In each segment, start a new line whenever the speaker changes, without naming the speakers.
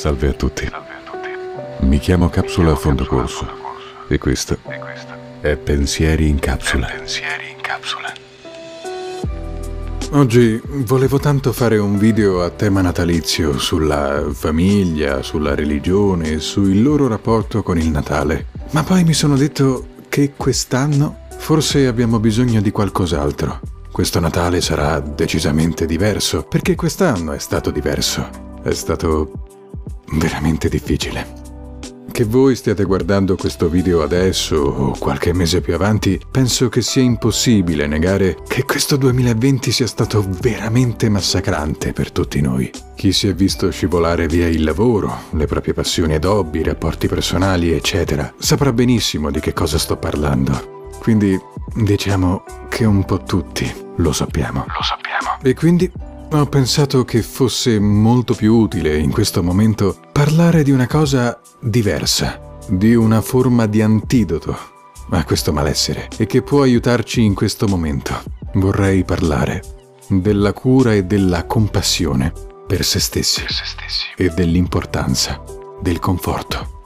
Salve a tutti. Mi chiamo Capsula a fondo corso e questo è Pensieri in capsula. Oggi volevo tanto fare un video a tema natalizio sulla famiglia, sulla religione, sul loro rapporto con il Natale. Ma poi mi sono detto che quest'anno forse abbiamo bisogno di qualcos'altro. Questo Natale sarà decisamente diverso, perché quest'anno è stato diverso. È stato veramente difficile. Che voi stiate guardando questo video adesso o qualche mese più avanti, penso che sia impossibile negare che questo 2020 sia stato veramente massacrante per tutti noi. Chi si è visto scivolare via il lavoro, le proprie passioni ed hobby, i rapporti personali, eccetera, saprà benissimo di che cosa sto parlando. Quindi diciamo che un po' tutti lo sappiamo.
Lo sappiamo.
E quindi ho pensato che fosse molto più utile in questo momento parlare di una cosa diversa, di una forma di antidoto a questo malessere e che può aiutarci in questo momento. Vorrei parlare della cura e della compassione per se stessi,
Per se stessi.
e dell'importanza del conforto.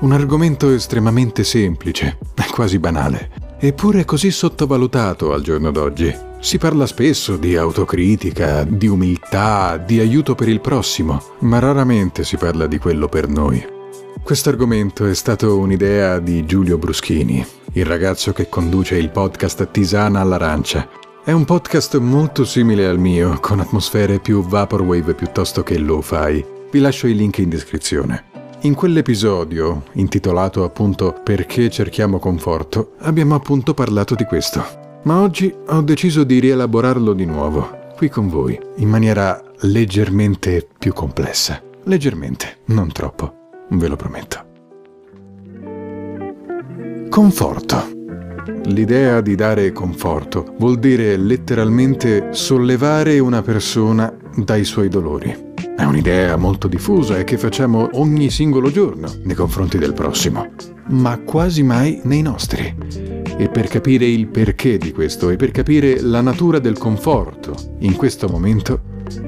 Un argomento estremamente semplice, quasi banale, eppure così sottovalutato al giorno d'oggi. Si parla spesso di autocritica, di umiltà, di aiuto per il prossimo, ma raramente si parla di quello per noi. Questo argomento è stato un'idea di Giulio Bruschini, il ragazzo che conduce il podcast Tisana all'arancia. È un podcast molto simile al mio, con atmosfere più vaporwave piuttosto che lo-fi. Vi lascio il link in descrizione. In quell'episodio, intitolato appunto Perché cerchiamo conforto, abbiamo appunto parlato di questo. Ma oggi ho deciso di rielaborarlo di nuovo, qui con voi, in maniera leggermente più complessa. Leggermente, non troppo, ve lo prometto. Conforto. L'idea di dare conforto vuol dire letteralmente sollevare una persona dai suoi dolori. È un'idea molto diffusa e che facciamo ogni singolo giorno nei confronti del prossimo, ma quasi mai nei nostri. E per capire il perché di questo e per capire la natura del conforto in questo momento,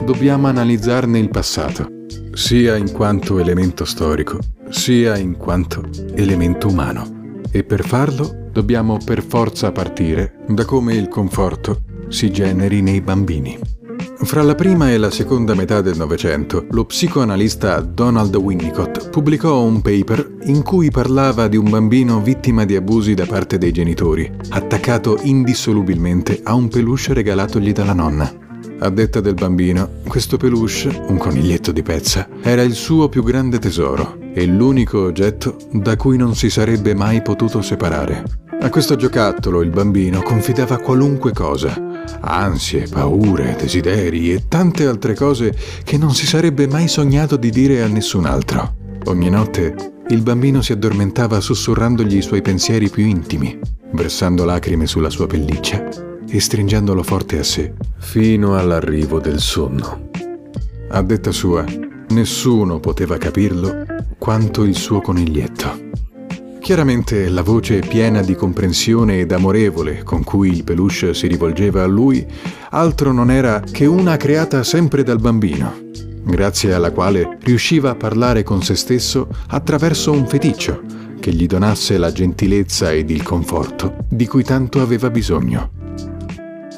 dobbiamo analizzarne il passato, sia in quanto elemento storico, sia in quanto elemento umano. E per farlo dobbiamo per forza partire da come il conforto si generi nei bambini. Fra la prima e la seconda metà del Novecento, lo psicoanalista Donald Winnicott pubblicò un paper in cui parlava di un bambino vittima di abusi da parte dei genitori, attaccato indissolubilmente a un peluche regalatogli dalla nonna. A detta del bambino, questo peluche, un coniglietto di pezza, era il suo più grande tesoro e l'unico oggetto da cui non si sarebbe mai potuto separare. A questo giocattolo il bambino confidava qualunque cosa, ansie, paure, desideri e tante altre cose che non si sarebbe mai sognato di dire a nessun altro. Ogni notte il bambino si addormentava sussurrandogli i suoi pensieri più intimi, versando lacrime sulla sua pelliccia e stringendolo forte a sé, fino all'arrivo del sonno. A detta sua, nessuno poteva capirlo quanto il suo coniglietto. Chiaramente la voce piena di comprensione ed amorevole con cui il peluche si rivolgeva a lui altro non era che una creata sempre dal bambino, grazie alla quale riusciva a parlare con se stesso attraverso un feticcio che gli donasse la gentilezza ed il conforto di cui tanto aveva bisogno.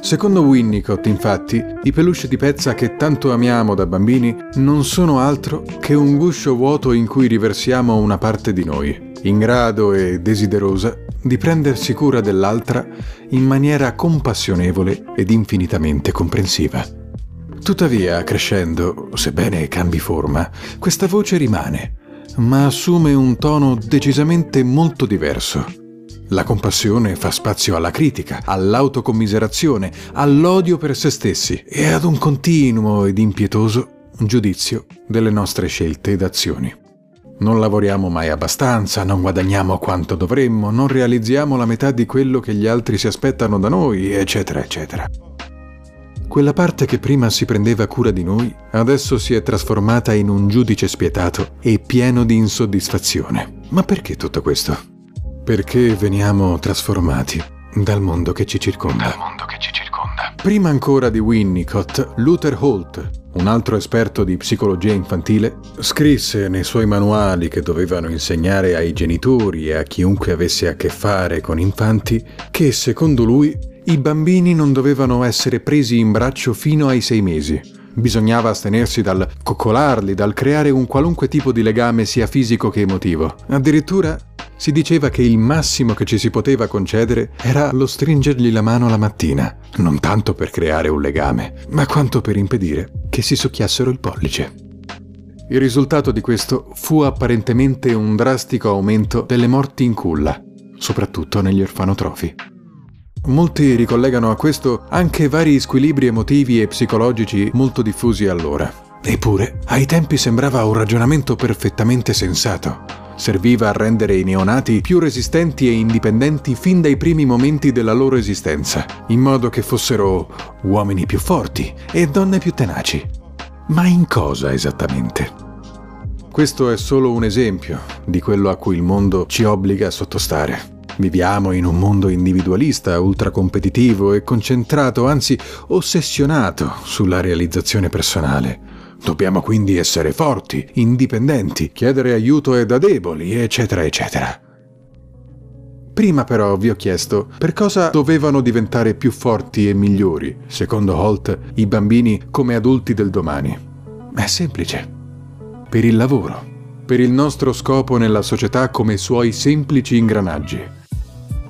Secondo Winnicott, infatti, i peluche di pezza che tanto amiamo da bambini non sono altro che un guscio vuoto in cui riversiamo una parte di noi, in grado e desiderosa di prendersi cura dell'altra in maniera compassionevole ed infinitamente comprensiva. Tuttavia, crescendo, sebbene cambi forma, questa voce rimane, ma assume un tono decisamente molto diverso. La compassione fa spazio alla critica, all'autocommiserazione, all'odio per se stessi e ad un continuo ed impietoso giudizio delle nostre scelte ed azioni. Non lavoriamo mai abbastanza, non guadagniamo quanto dovremmo, non realizziamo la metà di quello che gli altri si aspettano da noi, eccetera, eccetera. Quella parte che prima si prendeva cura di noi, adesso si è trasformata in un giudice spietato e pieno di insoddisfazione. Ma perché tutto questo? Perché veniamo trasformati dal mondo che ci circonda.
Dal mondo che ci circonda.
Prima ancora di Winnicott, Luther Holt, un altro esperto di psicologia infantile, scrisse nei suoi manuali che dovevano insegnare ai genitori e a chiunque avesse a che fare con infanti che, secondo lui, i bambini non dovevano essere presi in braccio fino ai sei mesi. Bisognava astenersi dal coccolarli, dal creare un qualunque tipo di legame sia fisico che emotivo. Addirittura si diceva che il massimo che ci si poteva concedere era lo stringergli la mano la mattina, non tanto per creare un legame, ma quanto per impedire che si succhiassero il pollice. Il risultato di questo fu apparentemente un drastico aumento delle morti in culla, soprattutto negli orfanotrofi. Molti ricollegano a questo anche vari squilibri emotivi e psicologici molto diffusi allora. Eppure, ai tempi sembrava un ragionamento perfettamente sensato serviva a rendere i neonati più resistenti e indipendenti fin dai primi momenti della loro esistenza, in modo che fossero uomini più forti e donne più tenaci. Ma in cosa esattamente? Questo è solo un esempio di quello a cui il mondo ci obbliga a sottostare. Viviamo in un mondo individualista, ultracompetitivo e concentrato, anzi ossessionato sulla realizzazione personale Dobbiamo quindi essere forti, indipendenti, chiedere aiuto è da deboli, eccetera, eccetera. Prima però vi ho chiesto per cosa dovevano diventare più forti e migliori, secondo Holt, i bambini come adulti del domani. È semplice. Per il lavoro, per il nostro scopo nella società come suoi semplici ingranaggi.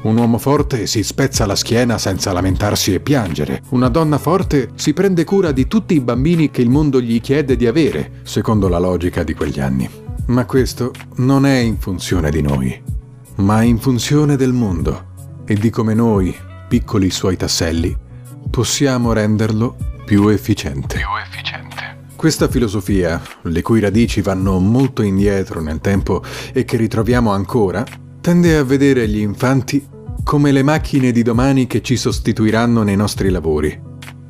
Un uomo forte si spezza la schiena senza lamentarsi e piangere. Una donna forte si prende cura di tutti i bambini che il mondo gli chiede di avere, secondo la logica di quegli anni. Ma questo non è in funzione di noi, ma in funzione del mondo e di come noi, piccoli suoi tasselli, possiamo renderlo più efficiente. Più efficiente. Questa filosofia, le cui radici vanno molto indietro nel tempo e che ritroviamo ancora, tende a vedere gli infanti come le macchine di domani che ci sostituiranno nei nostri lavori,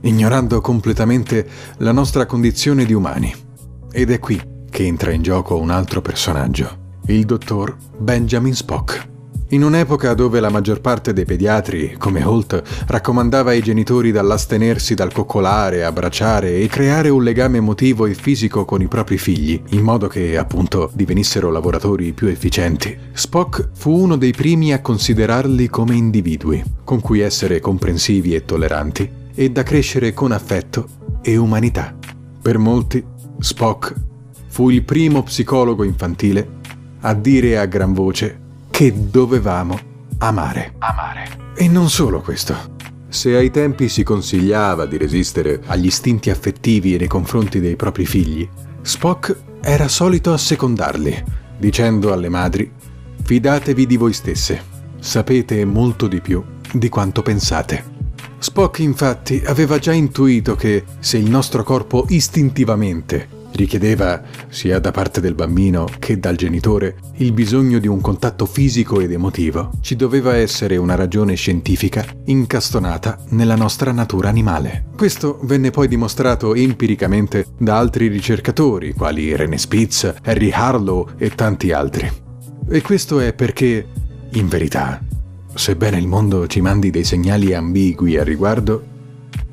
ignorando completamente la nostra condizione di umani. Ed è qui che entra in gioco un altro personaggio, il dottor Benjamin Spock. In un'epoca dove la maggior parte dei pediatri, come Holt, raccomandava ai genitori dall'astenersi dal coccolare, abbracciare e creare un legame emotivo e fisico con i propri figli, in modo che, appunto, divenissero lavoratori più efficienti, Spock fu uno dei primi a considerarli come individui, con cui essere comprensivi e tolleranti, e da crescere con affetto e umanità. Per molti, Spock fu il primo psicologo infantile a dire a gran voce che dovevamo amare. Amare. E non solo questo. Se ai tempi si consigliava di resistere agli istinti affettivi nei confronti dei propri figli, Spock era solito assecondarli, dicendo alle madri Fidatevi di voi stesse, sapete molto di più di quanto pensate. Spock infatti aveva già intuito che se il nostro corpo istintivamente richiedeva, sia da parte del bambino che dal genitore, il bisogno di un contatto fisico ed emotivo, ci doveva essere una ragione scientifica incastonata nella nostra natura animale. Questo venne poi dimostrato empiricamente da altri ricercatori, quali René Spitz, Harry Harlow e tanti altri. E questo è perché, in verità, sebbene il mondo ci mandi dei segnali ambigui a riguardo,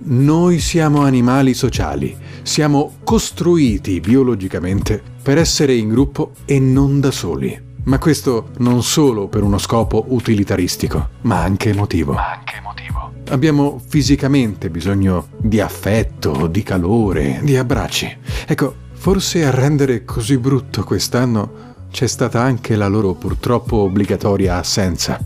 noi siamo animali sociali, siamo costruiti biologicamente per essere in gruppo e non da soli. Ma questo non solo per uno scopo utilitaristico, ma anche emotivo. Ma anche emotivo. Abbiamo fisicamente bisogno di affetto, di calore, di abbracci. Ecco, forse a rendere così brutto quest'anno c'è stata anche la loro purtroppo obbligatoria assenza.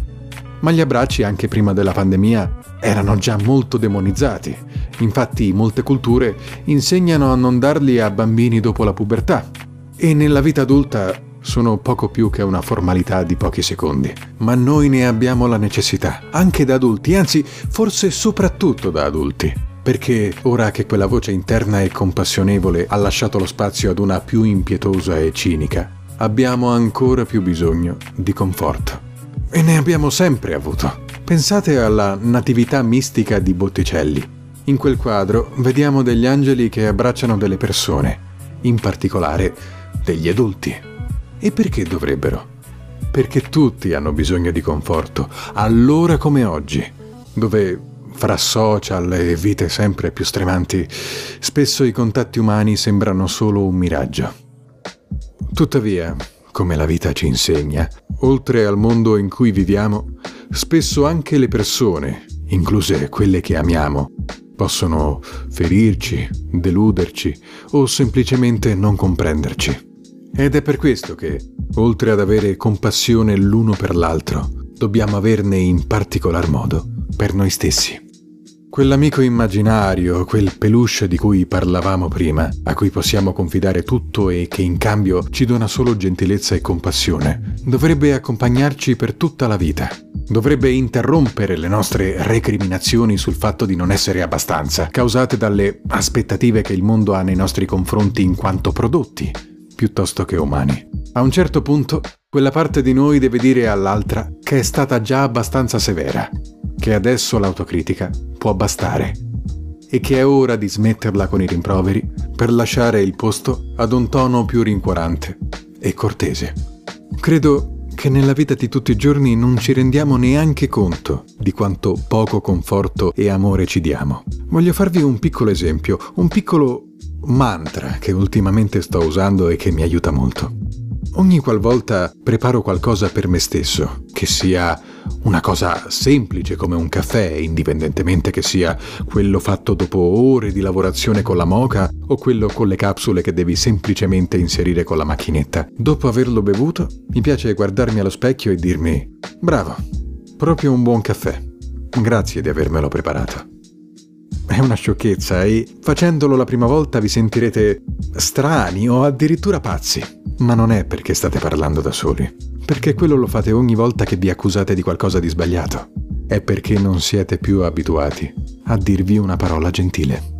Ma gli abbracci anche prima della pandemia erano già molto demonizzati. Infatti molte culture insegnano a non darli a bambini dopo la pubertà e nella vita adulta sono poco più che una formalità di pochi secondi. Ma noi ne abbiamo la necessità, anche da adulti, anzi forse soprattutto da adulti. Perché ora che quella voce interna e compassionevole ha lasciato lo spazio ad una più impietosa e cinica, abbiamo ancora più bisogno di conforto. E ne abbiamo sempre avuto. Pensate alla Natività mistica di Botticelli. In quel quadro vediamo degli angeli che abbracciano delle persone, in particolare degli adulti. E perché dovrebbero? Perché tutti hanno bisogno di conforto, allora come oggi, dove fra social e vite sempre più stremanti, spesso i contatti umani sembrano solo un miraggio. Tuttavia, come la vita ci insegna, oltre al mondo in cui viviamo, spesso anche le persone, incluse quelle che amiamo, possono ferirci, deluderci o semplicemente non comprenderci. Ed è per questo che, oltre ad avere compassione l'uno per l'altro, dobbiamo averne in particolar modo per noi stessi. Quell'amico immaginario, quel peluche di cui parlavamo prima, a cui possiamo confidare tutto e che in cambio ci dona solo gentilezza e compassione, dovrebbe accompagnarci per tutta la vita. Dovrebbe interrompere le nostre recriminazioni sul fatto di non essere abbastanza, causate dalle aspettative che il mondo ha nei nostri confronti in quanto prodotti, piuttosto che umani. A un certo punto, quella parte di noi deve dire all'altra che è stata già abbastanza severa, che adesso l'autocritica può bastare e che è ora di smetterla con i rimproveri per lasciare il posto ad un tono più rincuorante e cortese. Credo che nella vita di tutti i giorni non ci rendiamo neanche conto di quanto poco conforto e amore ci diamo. Voglio farvi un piccolo esempio, un piccolo mantra che ultimamente sto usando e che mi aiuta molto. Ogni qualvolta preparo qualcosa per me stesso, che sia una cosa semplice come un caffè, indipendentemente che sia quello fatto dopo ore di lavorazione con la moca o quello con le capsule che devi semplicemente inserire con la macchinetta. Dopo averlo bevuto, mi piace guardarmi allo specchio e dirmi, bravo, proprio un buon caffè. Grazie di avermelo preparato. È una sciocchezza e facendolo la prima volta vi sentirete strani o addirittura pazzi. Ma non è perché state parlando da soli, perché quello lo fate ogni volta che vi accusate di qualcosa di sbagliato. È perché non siete più abituati a dirvi una parola gentile.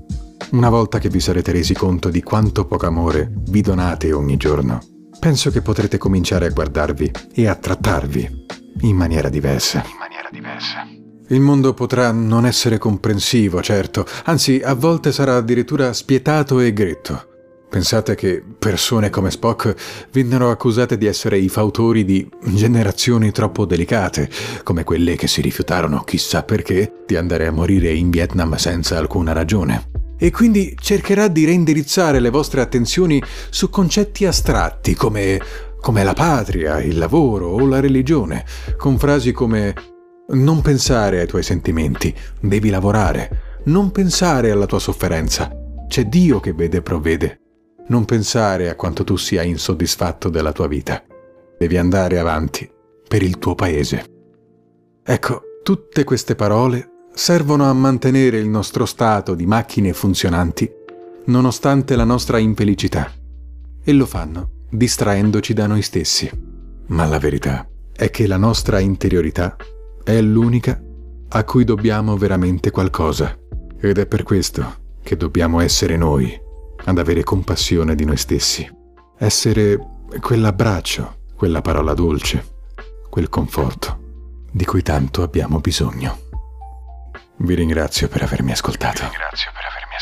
Una volta che vi sarete resi conto di quanto poco amore vi donate ogni giorno, penso che potrete cominciare a guardarvi e a trattarvi in maniera diversa. In maniera diversa. Il mondo potrà non essere comprensivo, certo, anzi a volte sarà addirittura spietato e gretto Pensate che persone come Spock vennero accusate di essere i fautori di generazioni troppo delicate, come quelle che si rifiutarono, chissà perché, di andare a morire in Vietnam senza alcuna ragione. E quindi cercherà di reindirizzare le vostre attenzioni su concetti astratti come, come la patria, il lavoro o la religione, con frasi come non pensare ai tuoi sentimenti, devi lavorare, non pensare alla tua sofferenza, c'è Dio che vede e provvede. Non pensare a quanto tu sia insoddisfatto della tua vita. Devi andare avanti per il tuo paese. Ecco, tutte queste parole servono a mantenere il nostro stato di macchine funzionanti nonostante la nostra infelicità. E lo fanno distraendoci da noi stessi. Ma la verità è che la nostra interiorità è l'unica a cui dobbiamo veramente qualcosa. Ed è per questo che dobbiamo essere noi ad avere compassione di noi stessi, essere quell'abbraccio, quella parola dolce, quel conforto di cui tanto abbiamo bisogno. Vi ringrazio per avermi ascoltato. Vi ringrazio per avermi